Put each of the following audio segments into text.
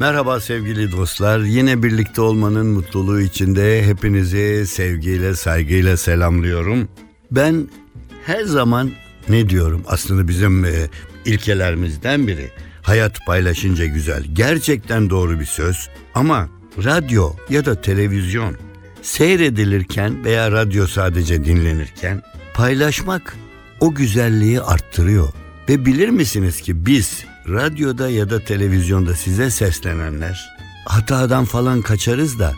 Merhaba sevgili dostlar. Yine birlikte olmanın mutluluğu içinde hepinizi sevgiyle, saygıyla selamlıyorum. Ben her zaman ne diyorum? Aslında bizim e, ilkelerimizden biri. Hayat paylaşınca güzel. Gerçekten doğru bir söz. Ama radyo ya da televizyon seyredilirken veya radyo sadece dinlenirken paylaşmak o güzelliği arttırıyor. Ve bilir misiniz ki biz radyoda ya da televizyonda size seslenenler hatadan falan kaçarız da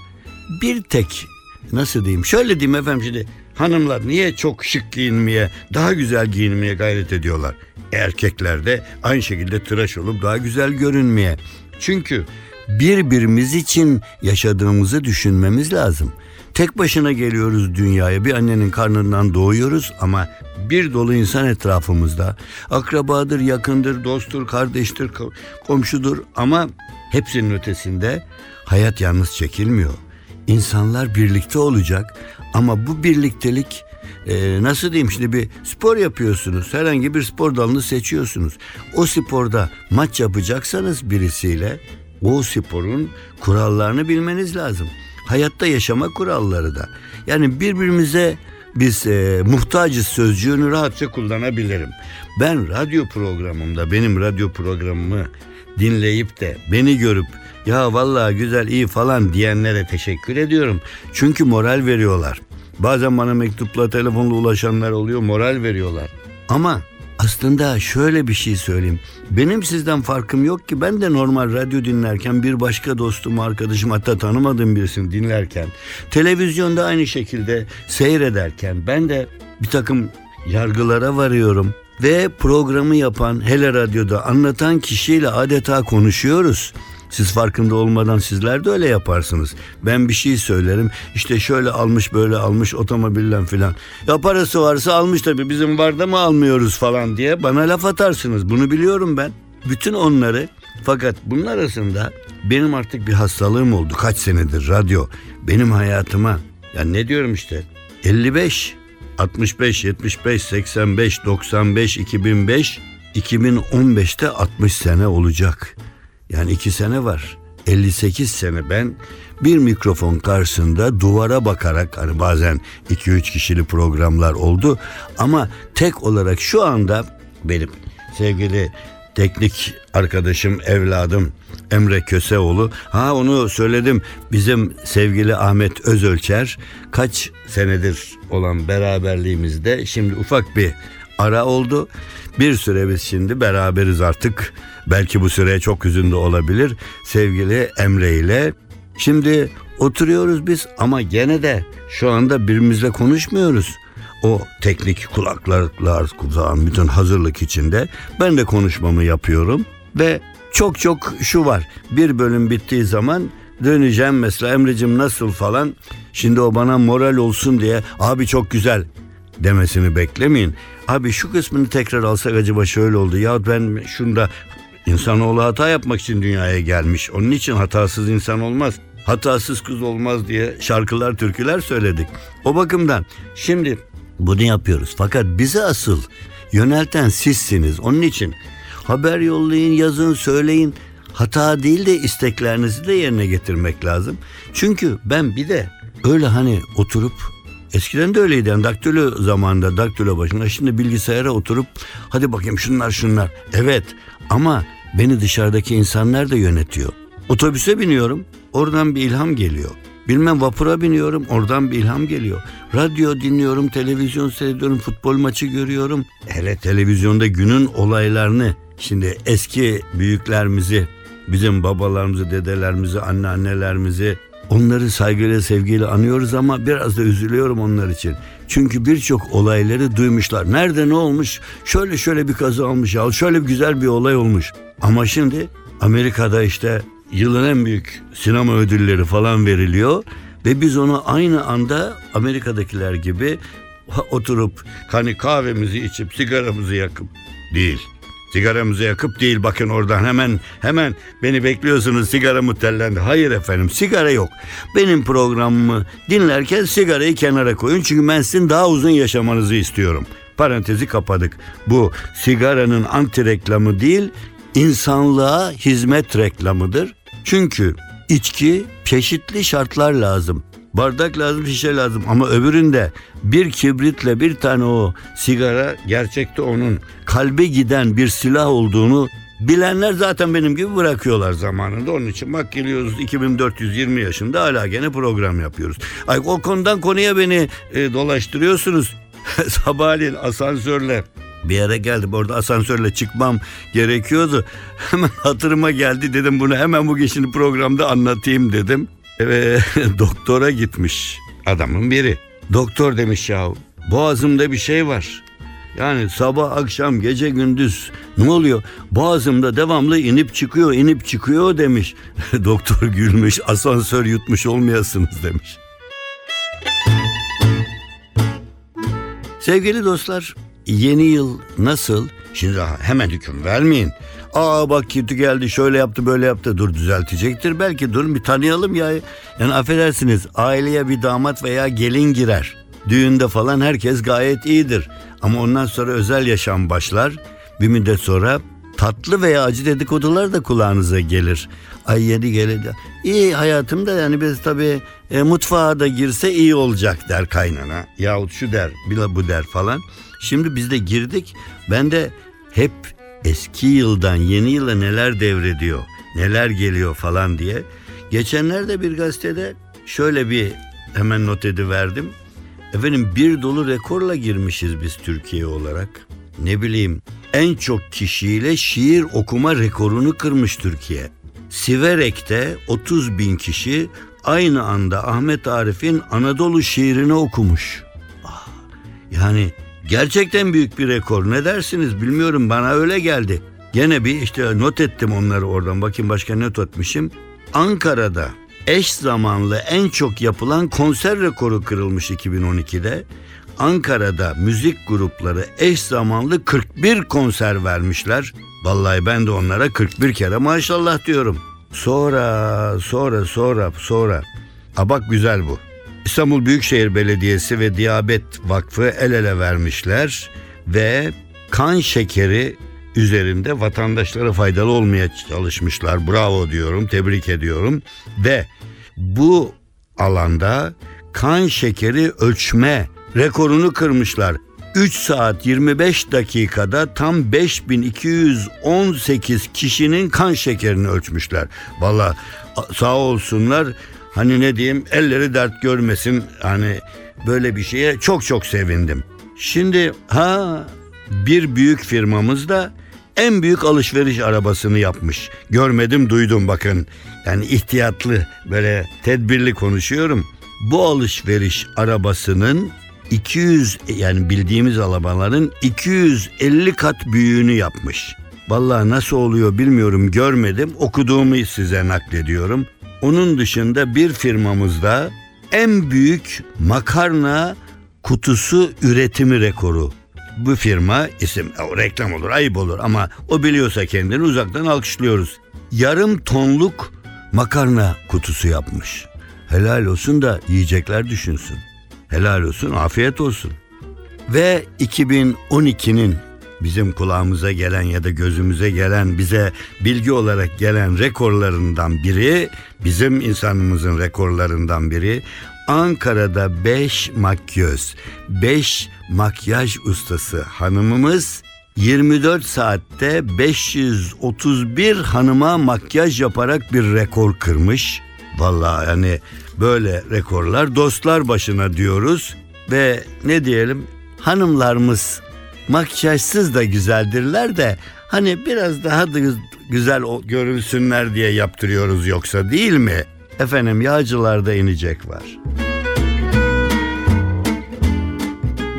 bir tek nasıl diyeyim şöyle diyeyim efendim şimdi hanımlar niye çok şık giyinmeye daha güzel giyinmeye gayret ediyorlar. Erkekler de aynı şekilde tıraş olup daha güzel görünmeye. Çünkü birbirimiz için yaşadığımızı düşünmemiz lazım. Tek başına geliyoruz dünyaya bir annenin karnından doğuyoruz ama bir dolu insan etrafımızda. Akrabadır, yakındır, dosttur, kardeştir, komşudur ama hepsinin ötesinde hayat yalnız çekilmiyor. İnsanlar birlikte olacak ama bu birliktelik e, nasıl diyeyim şimdi bir spor yapıyorsunuz. Herhangi bir spor dalını seçiyorsunuz. O sporda maç yapacaksanız birisiyle o sporun kurallarını bilmeniz lazım. Hayatta yaşama kuralları da. Yani birbirimize biz e, muhtacız sözcüğünü rahatça kullanabilirim. Ben radyo programımda benim radyo programımı dinleyip de beni görüp ya vallahi güzel iyi falan diyenlere teşekkür ediyorum. Çünkü moral veriyorlar. Bazen bana mektupla telefonla ulaşanlar oluyor moral veriyorlar. Ama aslında şöyle bir şey söyleyeyim. Benim sizden farkım yok ki ben de normal radyo dinlerken bir başka dostum, arkadaşım hatta tanımadığım birisini dinlerken televizyonda aynı şekilde seyrederken ben de bir takım yargılara varıyorum ve programı yapan hele radyoda anlatan kişiyle adeta konuşuyoruz. Siz farkında olmadan sizler de öyle yaparsınız. Ben bir şey söylerim. İşte şöyle almış böyle almış otomobilden filan. Ya parası varsa almış tabii bizim var da mı almıyoruz falan diye bana laf atarsınız. Bunu biliyorum ben. Bütün onları fakat bunun arasında benim artık bir hastalığım oldu. Kaç senedir radyo benim hayatıma. Ya ne diyorum işte 55, 65, 75, 85, 95, 2005, 2015'te 60 sene olacak. Yani iki sene var. 58 sene. Ben bir mikrofon karşısında duvara bakarak hani bazen 2-3 kişili programlar oldu. Ama tek olarak şu anda benim sevgili teknik arkadaşım evladım Emre Köseoğlu. Ha onu söyledim. Bizim sevgili Ahmet Özölçer kaç senedir olan beraberliğimizde şimdi ufak bir ara oldu bir süre biz şimdi beraberiz artık Belki bu süreye çok üzüldü olabilir sevgili Emre ile. Şimdi oturuyoruz biz ama gene de şu anda birbirimizle konuşmuyoruz. O teknik kulaklıklar kulağın bütün hazırlık içinde ben de konuşmamı yapıyorum ve çok çok şu var. Bir bölüm bittiği zaman döneceğim mesela Emre'cim nasıl falan. Şimdi o bana moral olsun diye abi çok güzel demesini beklemeyin. Abi şu kısmını tekrar alsak acaba şöyle oldu. Ya ben şunda İnsanoğlu hata yapmak için dünyaya gelmiş. Onun için hatasız insan olmaz. Hatasız kız olmaz diye şarkılar, türküler söyledik. O bakımdan şimdi bunu yapıyoruz. Fakat bize asıl yönelten sizsiniz. Onun için haber yollayın, yazın, söyleyin. Hata değil de isteklerinizi de yerine getirmek lazım. Çünkü ben bir de öyle hani oturup Eskiden de öyleydi yani daktilo zamanında daktilo başında şimdi bilgisayara oturup hadi bakayım şunlar şunlar. Evet ama beni dışarıdaki insanlar da yönetiyor. Otobüse biniyorum oradan bir ilham geliyor. Bilmem vapura biniyorum oradan bir ilham geliyor. Radyo dinliyorum, televizyon seyrediyorum, futbol maçı görüyorum. Hele televizyonda günün olaylarını şimdi eski büyüklerimizi, bizim babalarımızı, dedelerimizi, anneannelerimizi onları saygıyla sevgiyle anıyoruz ama biraz da üzülüyorum onlar için. Çünkü birçok olayları duymuşlar. Nerede ne olmuş? Şöyle şöyle bir kaza olmuş ya. Şöyle bir güzel bir olay olmuş. Ama şimdi Amerika'da işte yılın en büyük sinema ödülleri falan veriliyor. Ve biz onu aynı anda Amerika'dakiler gibi oturup hani kahvemizi içip sigaramızı yakıp değil. Sigaramızı yakıp değil bakın oradan hemen hemen beni bekliyorsunuz sigaramı tellendi. Hayır efendim sigara yok. Benim programımı dinlerken sigarayı kenara koyun çünkü ben sizin daha uzun yaşamanızı istiyorum. Parantezi kapadık. Bu sigaranın anti reklamı değil insanlığa hizmet reklamıdır. Çünkü içki çeşitli şartlar lazım. Bardak lazım, şişe lazım ama öbüründe bir kibritle bir tane o sigara gerçekte onun kalbe giden bir silah olduğunu bilenler zaten benim gibi bırakıyorlar zamanında. Onun için bak geliyoruz 2420 yaşında hala gene program yapıyoruz. Ay o konudan konuya beni e, dolaştırıyorsunuz. Sabahleyin asansörle bir yere geldim orada asansörle çıkmam gerekiyordu. Hemen hatırıma geldi dedim bunu hemen bu geçini programda anlatayım dedim. Ve doktora gitmiş adamın biri. Doktor demiş ya boğazımda bir şey var. Yani sabah akşam gece gündüz ne oluyor? Boğazımda devamlı inip çıkıyor inip çıkıyor demiş. Doktor gülmüş asansör yutmuş olmayasınız demiş. Sevgili dostlar yeni yıl nasıl? Şimdi hemen hüküm vermeyin. Aa bak kötü geldi şöyle yaptı böyle yaptı dur düzeltecektir belki dur bir tanıyalım ya. Yani affedersiniz aileye bir damat veya gelin girer. Düğünde falan herkes gayet iyidir. Ama ondan sonra özel yaşam başlar. Bir müddet sonra tatlı veya acı dedikodular da kulağınıza gelir. Ay yeni geldi. İyi hayatımda yani biz tabii e, mutfağa da girse iyi olacak der kaynana. Yahut şu der bila bu der falan. Şimdi biz de girdik. Ben de hep eski yıldan yeni yıla neler devrediyor, neler geliyor falan diye. Geçenlerde bir gazetede şöyle bir hemen not ediverdim. Efendim bir dolu rekorla girmişiz biz Türkiye olarak. Ne bileyim en çok kişiyle şiir okuma rekorunu kırmış Türkiye. Siverek'te 30 bin kişi aynı anda Ahmet Arif'in Anadolu şiirini okumuş. Ah, yani gerçekten büyük bir rekor. Ne dersiniz bilmiyorum bana öyle geldi. Gene bir işte not ettim onları oradan. Bakayım başka ne not etmişim. Ankara'da eş zamanlı en çok yapılan konser rekoru kırılmış 2012'de. Ankara'da müzik grupları eş zamanlı 41 konser vermişler. Vallahi ben de onlara 41 kere maşallah diyorum. Sonra, sonra, sonra, sonra. A bak güzel bu. İstanbul Büyükşehir Belediyesi ve Diyabet Vakfı el ele vermişler ve kan şekeri üzerinde vatandaşlara faydalı olmaya çalışmışlar. Bravo diyorum, tebrik ediyorum ve bu alanda kan şekeri ölçme rekorunu kırmışlar. 3 saat 25 dakikada tam 5218 kişinin kan şekerini ölçmüşler. Valla sağ olsunlar hani ne diyeyim elleri dert görmesin hani böyle bir şeye çok çok sevindim. Şimdi ha bir büyük firmamız da en büyük alışveriş arabasını yapmış. Görmedim duydum bakın. Yani ihtiyatlı böyle tedbirli konuşuyorum. Bu alışveriş arabasının 200 yani bildiğimiz arabaların 250 kat büyüğünü yapmış. Vallahi nasıl oluyor bilmiyorum görmedim okuduğumu size naklediyorum. Onun dışında bir firmamızda en büyük makarna kutusu üretimi rekoru. Bu firma isim o reklam olur ayıp olur ama o biliyorsa kendini uzaktan alkışlıyoruz. Yarım tonluk makarna kutusu yapmış. Helal olsun da yiyecekler düşünsün. Helal olsun, afiyet olsun. Ve 2012'nin bizim kulağımıza gelen ya da gözümüze gelen, bize bilgi olarak gelen rekorlarından biri, bizim insanımızın rekorlarından biri Ankara'da 5 makyöz, 5 makyaj ustası hanımımız 24 saatte 531 hanıma makyaj yaparak bir rekor kırmış. Vallahi yani böyle rekorlar dostlar başına diyoruz ve ne diyelim hanımlarımız makyajsız da güzeldirler de hani biraz daha da güzel görünsünler diye yaptırıyoruz yoksa değil mi? Efendim yağcılarda inecek var.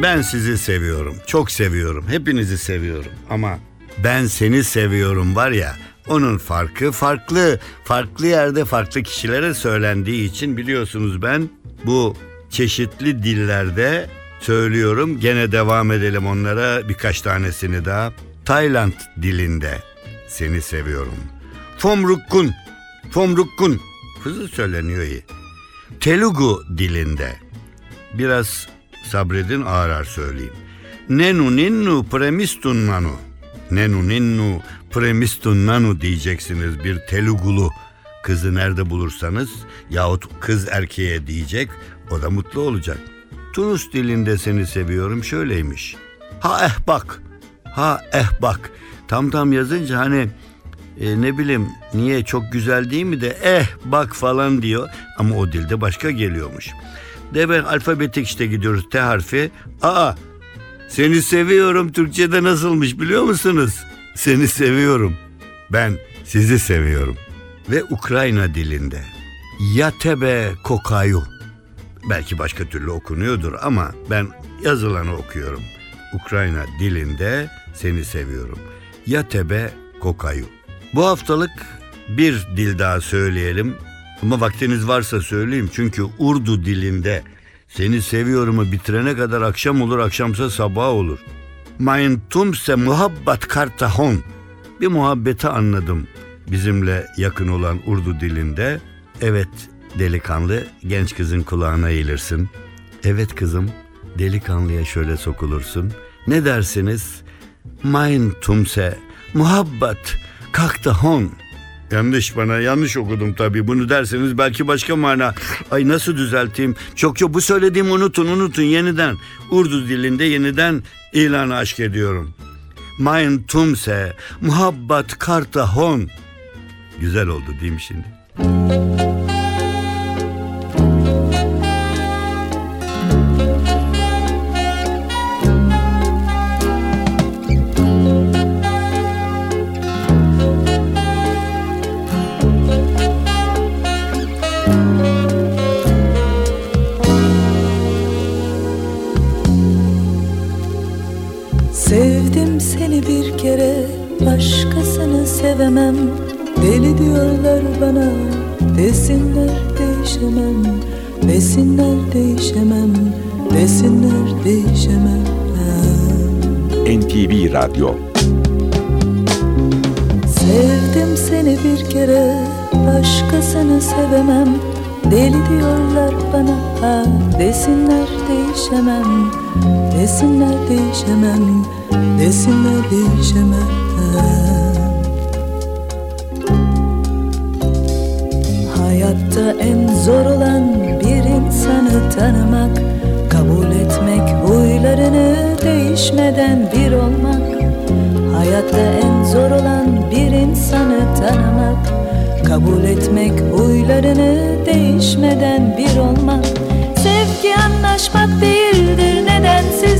Ben sizi seviyorum. Çok seviyorum. Hepinizi seviyorum. Ama ben seni seviyorum var ya onun farkı farklı. Farklı yerde farklı kişilere söylendiği için biliyorsunuz ben bu çeşitli dillerde söylüyorum. Gene devam edelim onlara birkaç tanesini daha. Tayland dilinde seni seviyorum. Fomrukkun, Fomrukkun hızlı söyleniyor iyi. Telugu dilinde biraz sabredin ağır ağır söyleyeyim. Nenu ninnu premistun nanu. Nenu ninnu premistun nanu diyeceksiniz bir Telugulu kızı nerede bulursanız yahut kız erkeğe diyecek o da mutlu olacak. Tunus dilinde seni seviyorum şöyleymiş. Ha eh bak. Ha eh bak. Tam tam yazınca hani e, ne bileyim niye çok güzel değil mi de eh bak falan diyor ama o dilde başka geliyormuş. Deve alfabetik işte gidiyoruz T harfi. Aa seni seviyorum Türkçe'de nasılmış biliyor musunuz? Seni seviyorum. Ben sizi seviyorum. Ve Ukrayna dilinde. Ya tebe kokayu. Belki başka türlü okunuyordur ama ben yazılanı okuyorum. Ukrayna dilinde seni seviyorum. Ya tebe kokayu. Bu haftalık bir dil daha söyleyelim. Ama vaktiniz varsa söyleyeyim çünkü Urdu dilinde seni seviyorumu bitirene kadar akşam olur akşamsa sabah olur. Mein tumse muhabbat kartahon. Bir muhabbeti anladım bizimle yakın olan Urdu dilinde. Evet delikanlı genç kızın kulağına eğilirsin. Evet kızım delikanlıya şöyle sokulursun. Ne dersiniz? Mein tumse muhabbat kartahon. Yanlış bana yanlış okudum tabii. Bunu derseniz belki başka mana. Ay nasıl düzelteyim? Çok çok bu söylediğimi unutun unutun yeniden. Urdu dilinde yeniden ilanı aşk ediyorum. Mein tumse muhabbat kartahon. Güzel oldu değil mi şimdi? Değişemem Desinler değişemem Desinler değişemem. Hayatta en zor olan bir insanı tanımak Kabul etmek huylarını değişmeden bir olmak. Hayatta en zor olan bir insanı tanımak Kabul etmek huylarını değişmeden bir olmak Anlaşmak değildir nedensiz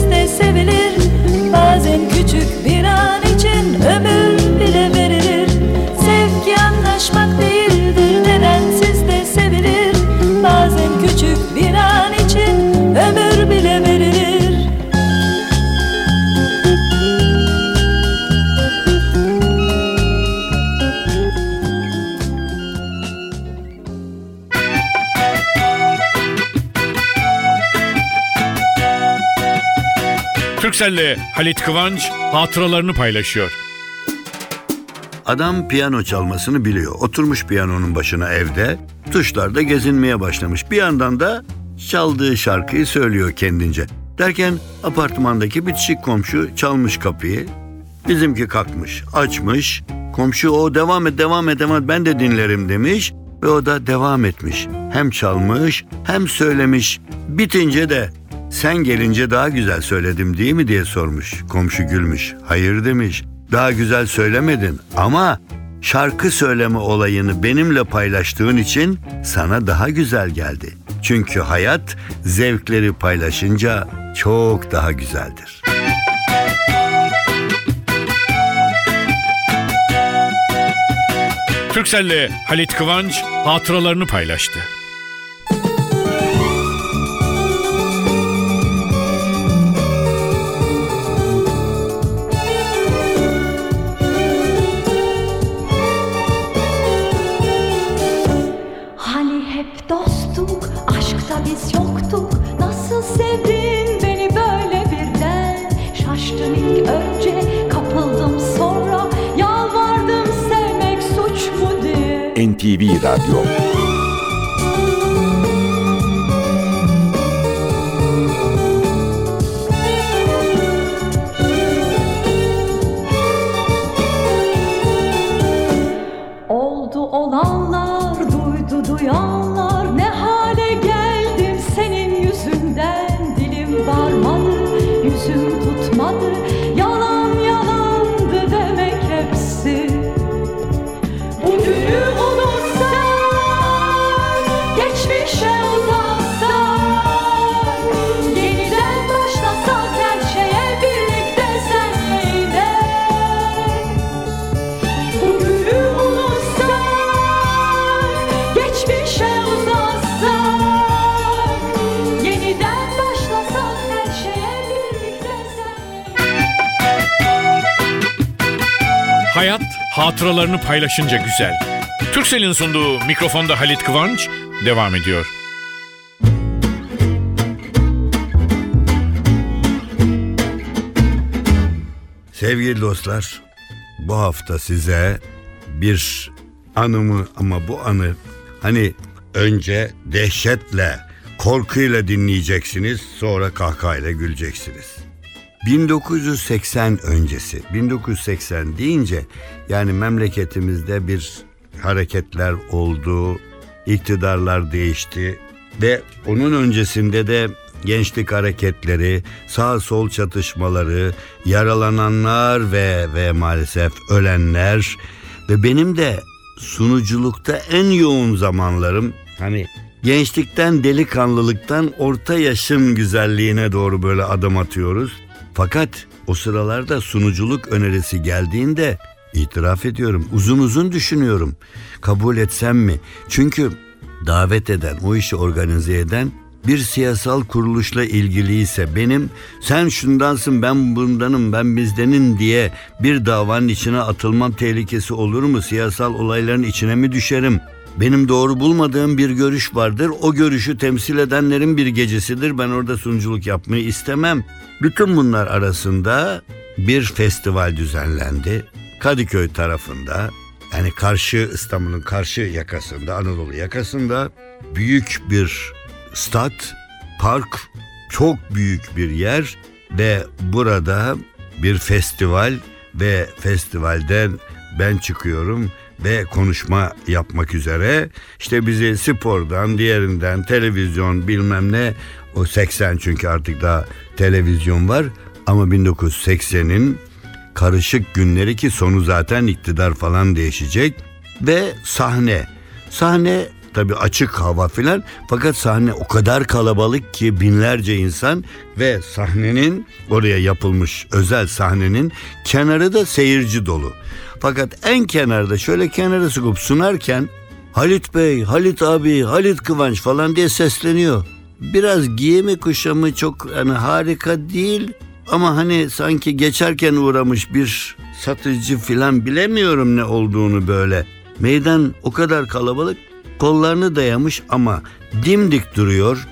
Türkcell'le Halit Kıvanç hatıralarını paylaşıyor. Adam piyano çalmasını biliyor. Oturmuş piyanonun başına evde, tuşlarda gezinmeye başlamış. Bir yandan da çaldığı şarkıyı söylüyor kendince. Derken apartmandaki bitişik komşu çalmış kapıyı. Bizimki kalkmış, açmış. Komşu o devam et, devam et, devam et ben de dinlerim demiş. Ve o da devam etmiş. Hem çalmış hem söylemiş. Bitince de sen gelince daha güzel söyledim değil mi diye sormuş. Komşu gülmüş. Hayır demiş. Daha güzel söylemedin ama şarkı söyleme olayını benimle paylaştığın için sana daha güzel geldi. Çünkü hayat zevkleri paylaşınca çok daha güzeldir. Türkcell'le Halit Kıvanç hatıralarını paylaştı. Hatıralarını paylaşınca güzel. Türkcell'in sunduğu mikrofonda Halit Kıvanç devam ediyor. Sevgili dostlar, bu hafta size bir anımı ama bu anı hani önce dehşetle, korkuyla dinleyeceksiniz, sonra kahkahayla güleceksiniz. 1980 öncesi, 1980 deyince yani memleketimizde bir hareketler oldu, iktidarlar değişti ve onun öncesinde de gençlik hareketleri, sağ sol çatışmaları, yaralananlar ve ve maalesef ölenler ve benim de sunuculukta en yoğun zamanlarım hani gençlikten delikanlılıktan orta yaşın güzelliğine doğru böyle adım atıyoruz. Fakat o sıralarda sunuculuk önerisi geldiğinde itiraf ediyorum uzun uzun düşünüyorum. Kabul etsem mi? Çünkü davet eden, o işi organize eden bir siyasal kuruluşla ilgiliyse benim sen şundansın ben bundanım ben bizdenin diye bir davanın içine atılmam tehlikesi olur mu? Siyasal olayların içine mi düşerim? Benim doğru bulmadığım bir görüş vardır. O görüşü temsil edenlerin bir gecesidir. Ben orada sunuculuk yapmayı istemem. Bütün bunlar arasında bir festival düzenlendi. Kadıköy tarafında yani karşı İstanbul'un karşı yakasında Anadolu yakasında büyük bir stat, park, çok büyük bir yer ve burada bir festival ve festivalden ben çıkıyorum ve konuşma yapmak üzere. İşte bizi spordan diğerinden televizyon bilmem ne. O 80 çünkü artık daha televizyon var. Ama 1980'in karışık günleri ki sonu zaten iktidar falan değişecek. Ve sahne. Sahne tabii açık hava filan. Fakat sahne o kadar kalabalık ki binlerce insan ve sahnenin oraya yapılmış özel sahnenin kenarı da seyirci dolu. Fakat en kenarda şöyle kenara sıkıp sunarken Halit Bey, Halit abi, Halit Kıvanç falan diye sesleniyor. Biraz giyimi kuşamı çok hani harika değil ama hani sanki geçerken uğramış bir satıcı filan bilemiyorum ne olduğunu böyle. Meydan o kadar kalabalık kollarını dayamış ama dimdik duruyor.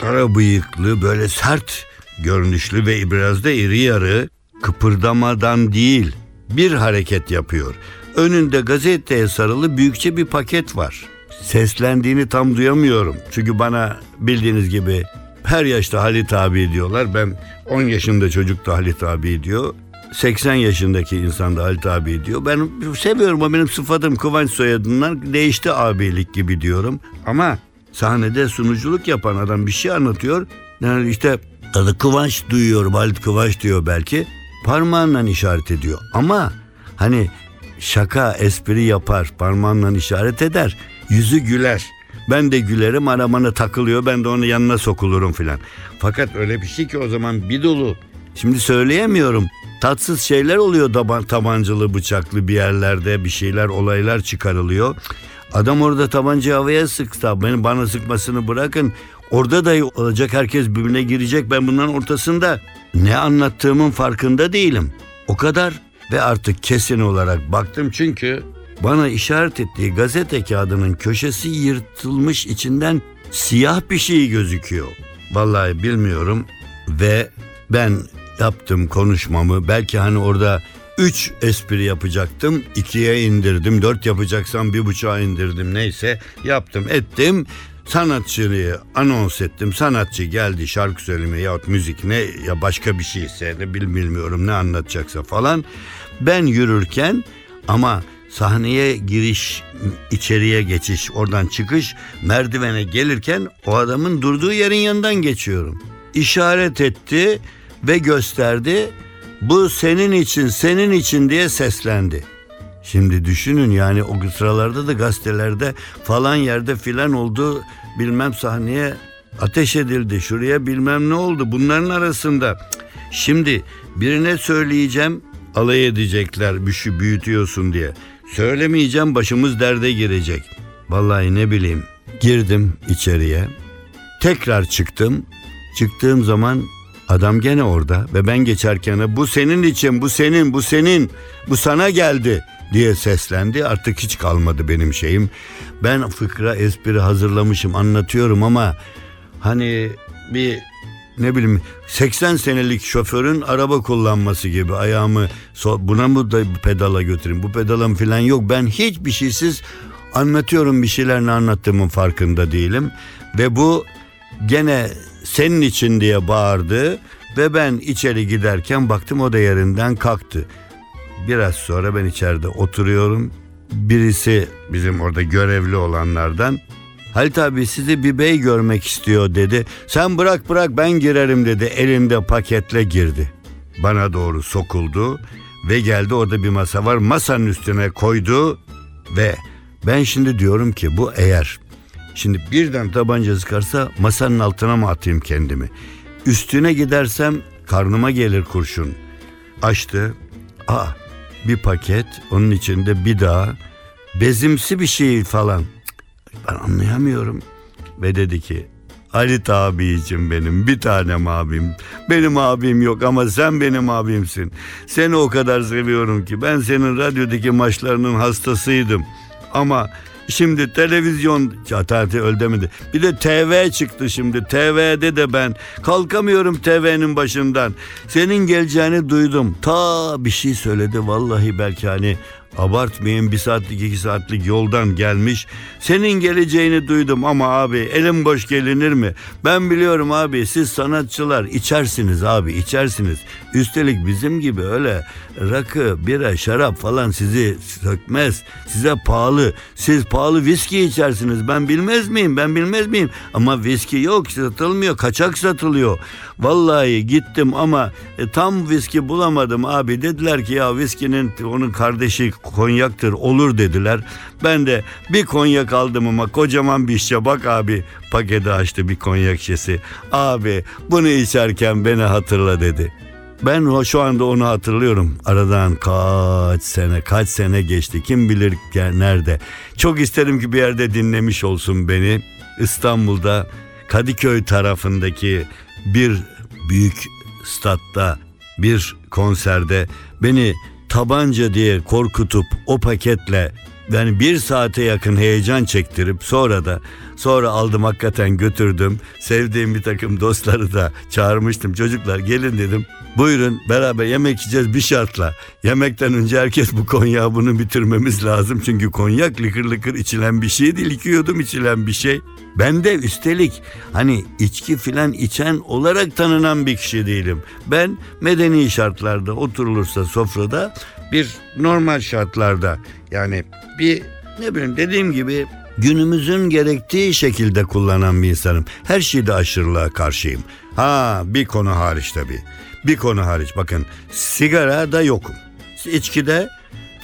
Kara bıyıklı böyle sert görünüşlü ve biraz da iri yarı kıpırdamadan değil bir hareket yapıyor. Önünde gazeteye sarılı büyükçe bir paket var. Seslendiğini tam duyamıyorum. Çünkü bana bildiğiniz gibi her yaşta Halit abi diyorlar. Ben 10 yaşında çocuk da Halit abi diyor. 80 yaşındaki insan da Halit abi diyor. Ben seviyorum o benim sıfatım Kıvanç soyadından değişti abilik gibi diyorum. Ama sahnede sunuculuk yapan adam bir şey anlatıyor. Yani işte adı Kıvanç duyuyorum Halit Kıvanç diyor belki. Parmağından işaret ediyor. Ama hani şaka espri yapar parmağından işaret eder. Yüzü güler. Ben de gülerim aramanı takılıyor ben de onun yanına sokulurum filan. Fakat öyle bir şey ki o zaman bir dolu Şimdi söyleyemiyorum. Tatsız şeyler oluyor taban, tabancalı bıçaklı bir yerlerde bir şeyler olaylar çıkarılıyor. Adam orada tabancayı havaya sıksa beni bana sıkmasını bırakın. Orada da olacak herkes birbirine girecek ben bunların ortasında. Ne anlattığımın farkında değilim. O kadar ve artık kesin olarak baktım çünkü bana işaret ettiği gazete kağıdının köşesi yırtılmış içinden siyah bir şey gözüküyor. Vallahi bilmiyorum ve ben yaptım konuşmamı belki hani orada üç espri yapacaktım ikiye indirdim dört yapacaksam bir buçuğa indirdim neyse yaptım ettim sanatçıyı anons ettim sanatçı geldi şarkı söylemeye yahut müzik ne ya başka bir şeyse bil- bilmiyorum ne anlatacaksa falan ben yürürken ama sahneye giriş içeriye geçiş oradan çıkış merdivene gelirken o adamın durduğu yerin yanından geçiyorum işaret etti ve gösterdi. Bu senin için, senin için diye seslendi. Şimdi düşünün yani o sıralarda da gazetelerde falan yerde filan oldu bilmem sahneye ateş edildi. Şuraya bilmem ne oldu bunların arasında. Şimdi birine söyleyeceğim alay edecekler bir şey büyütüyorsun diye. Söylemeyeceğim başımız derde girecek. Vallahi ne bileyim girdim içeriye Tekrar çıktım. Çıktığım zaman adam gene orada ve ben geçerken bu senin için, bu senin, bu senin, bu sana geldi diye seslendi. Artık hiç kalmadı benim şeyim. Ben fıkra espri hazırlamışım anlatıyorum ama hani bir ne bileyim 80 senelik şoförün araba kullanması gibi ayağımı buna mı da pedala götüreyim bu pedalım falan yok ben hiçbir şeysiz anlatıyorum bir şeyler ne anlattığımın farkında değilim ve bu gene senin için diye bağırdı ve ben içeri giderken baktım o da yerinden kalktı. Biraz sonra ben içeride oturuyorum. Birisi bizim orada görevli olanlardan Halit abi sizi bir bey görmek istiyor dedi. Sen bırak bırak ben girerim dedi. Elinde paketle girdi. Bana doğru sokuldu ve geldi orada bir masa var. Masanın üstüne koydu ve ben şimdi diyorum ki bu eğer şimdi birden tabanca sıkarsa masanın altına mı atayım kendimi? Üstüne gidersem karnıma gelir kurşun. Açtı. Aa bir paket onun içinde bir daha bezimsi bir şey falan. Ben anlayamıyorum. Ve dedi ki Halit abicim benim bir tanem abim. Benim abim yok ama sen benim abimsin. Seni o kadar seviyorum ki ben senin radyodaki maçlarının hastasıydım. Ama şimdi televizyon Çatati öl demedi. Bir de TV çıktı şimdi. TV'de de ben kalkamıyorum TV'nin başından. Senin geleceğini duydum. Ta bir şey söyledi vallahi belki hani Abartmayın bir saatlik iki saatlik yoldan gelmiş. Senin geleceğini duydum ama abi elim boş gelinir mi? Ben biliyorum abi siz sanatçılar içersiniz abi içersiniz. Üstelik bizim gibi öyle rakı, bira, şarap falan sizi sökmez. Size pahalı. Siz pahalı viski içersiniz. Ben bilmez miyim? Ben bilmez miyim? Ama viski yok satılmıyor. Kaçak satılıyor. Vallahi gittim ama e, tam viski bulamadım abi. Dediler ki ya viskinin onun kardeşi konyaktır olur dediler. Ben de bir konyak aldım ama kocaman bir şişe bak abi paketi açtı bir konyak şişesi. Abi bunu içerken beni hatırla dedi. Ben şu anda onu hatırlıyorum. Aradan kaç sene, kaç sene geçti. Kim bilir nerede. Çok isterim ki bir yerde dinlemiş olsun beni. İstanbul'da Kadıköy tarafındaki bir büyük statta bir konserde beni tabanca diye korkutup o paketle yani bir saate yakın heyecan çektirip sonra da sonra aldım hakikaten götürdüm. Sevdiğim bir takım dostları da çağırmıştım. Çocuklar gelin dedim. Buyurun beraber yemek yiyeceğiz bir şartla. Yemekten önce herkes bu konyağı bunu bitirmemiz lazım. Çünkü konyak lıkır lıkır içilen bir şey değil. İki yudum içilen bir şey. Ben de üstelik hani içki filan içen olarak tanınan bir kişi değilim. Ben medeni şartlarda oturulursa sofrada bir normal şartlarda yani bir ne bileyim dediğim gibi günümüzün gerektiği şekilde kullanan bir insanım. Her şeyde aşırılığa karşıyım. Ha bir konu hariç tabii. Bir konu hariç bakın sigara da yokum. İçkide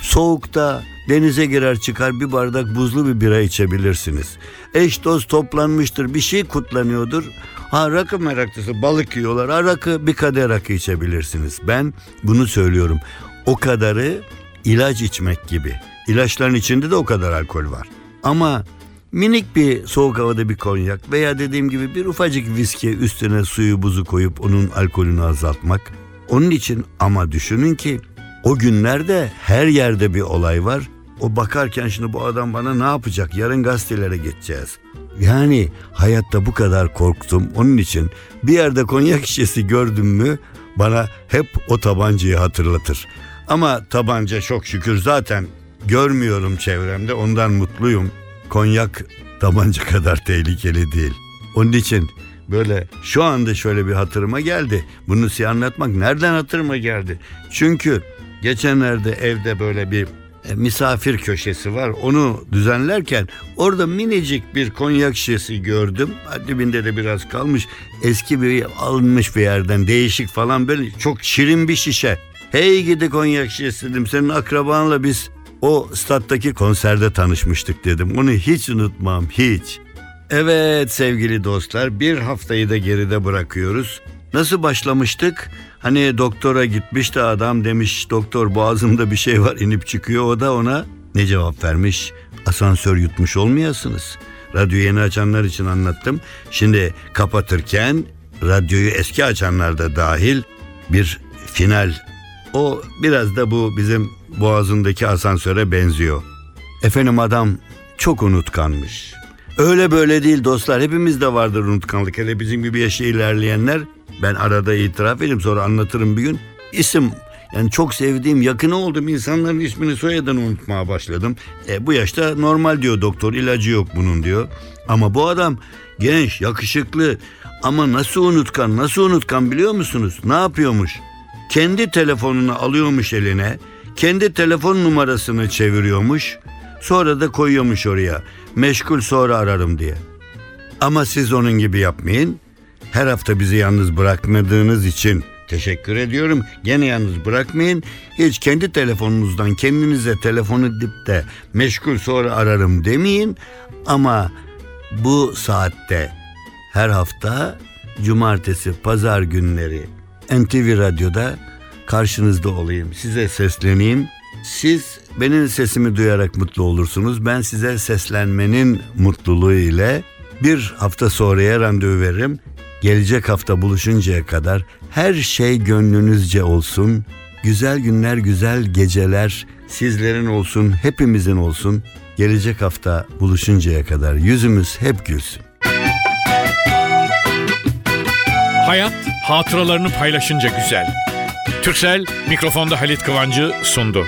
soğukta denize girer çıkar bir bardak buzlu bir bira içebilirsiniz. Eş dost toplanmıştır bir şey kutlanıyordur. Ha rakı meraklısı balık yiyorlar. Ha rakı bir kadeh rakı içebilirsiniz. Ben bunu söylüyorum. O kadarı ilaç içmek gibi. İlaçların içinde de o kadar alkol var. Ama minik bir soğuk havada bir konyak veya dediğim gibi bir ufacık viski üstüne suyu buzu koyup onun alkolünü azaltmak. Onun için ama düşünün ki o günlerde her yerde bir olay var. O bakarken şimdi bu adam bana ne yapacak? Yarın gazetelere geçeceğiz. Yani hayatta bu kadar korktum. Onun için bir yerde konyak şişesi gördüm mü bana hep o tabancayı hatırlatır. Ama tabanca çok şükür zaten görmüyorum çevremde ondan mutluyum. Konyak tabanca kadar tehlikeli değil. Onun için böyle şu anda şöyle bir hatırıma geldi. Bunu size anlatmak nereden hatırıma geldi? Çünkü geçenlerde evde böyle bir e, misafir köşesi var. Onu düzenlerken orada minicik bir konyak şişesi gördüm. Dibinde de biraz kalmış. Eski bir alınmış bir yerden değişik falan böyle çok şirin bir şişe. Hey gidi konyak şişesi dedim. Senin akrabanla biz o stat'taki konserde tanışmıştık dedim. Onu hiç unutmam hiç. Evet sevgili dostlar bir haftayı da geride bırakıyoruz. Nasıl başlamıştık? Hani doktora gitmiş de adam demiş doktor boğazımda bir şey var inip çıkıyor. O da ona ne cevap vermiş? Asansör yutmuş olmayasınız. Radyoyu yeni açanlar için anlattım. Şimdi kapatırken radyoyu eski açanlar da dahil bir final. O biraz da bu bizim boğazındaki asansöre benziyor. Efendim adam çok unutkanmış. Öyle böyle değil dostlar. Hepimizde vardır unutkanlık. Hele bizim gibi yaşa ilerleyenler. Ben arada itiraf edeyim sonra anlatırım bir gün. İsim yani çok sevdiğim, yakını olduğum insanların ismini soyadını unutmaya başladım. E, bu yaşta normal diyor doktor, ilacı yok bunun diyor. Ama bu adam genç, yakışıklı ama nasıl unutkan, nasıl unutkan biliyor musunuz? Ne yapıyormuş? Kendi telefonunu alıyormuş eline, kendi telefon numarasını çeviriyormuş, sonra da koyuyormuş oraya. Meşgul sonra ararım diye. Ama siz onun gibi yapmayın. Her hafta bizi yalnız bırakmadığınız için teşekkür ediyorum. Gene yalnız bırakmayın. Hiç kendi telefonunuzdan kendinize telefonu dip de meşgul sonra ararım demeyin. Ama bu saatte her hafta cumartesi, pazar günleri NTV Radyo'da karşınızda olayım. Size sesleneyim. Siz benim sesimi duyarak mutlu olursunuz. Ben size seslenmenin mutluluğu ile bir hafta sonraya randevu veririm. Gelecek hafta buluşuncaya kadar her şey gönlünüzce olsun. Güzel günler, güzel geceler sizlerin olsun, hepimizin olsun. Gelecek hafta buluşuncaya kadar yüzümüz hep gülsün. Hayat hatıralarını paylaşınca güzel. Türksel mikrofonda Halit Kıvancı sundu.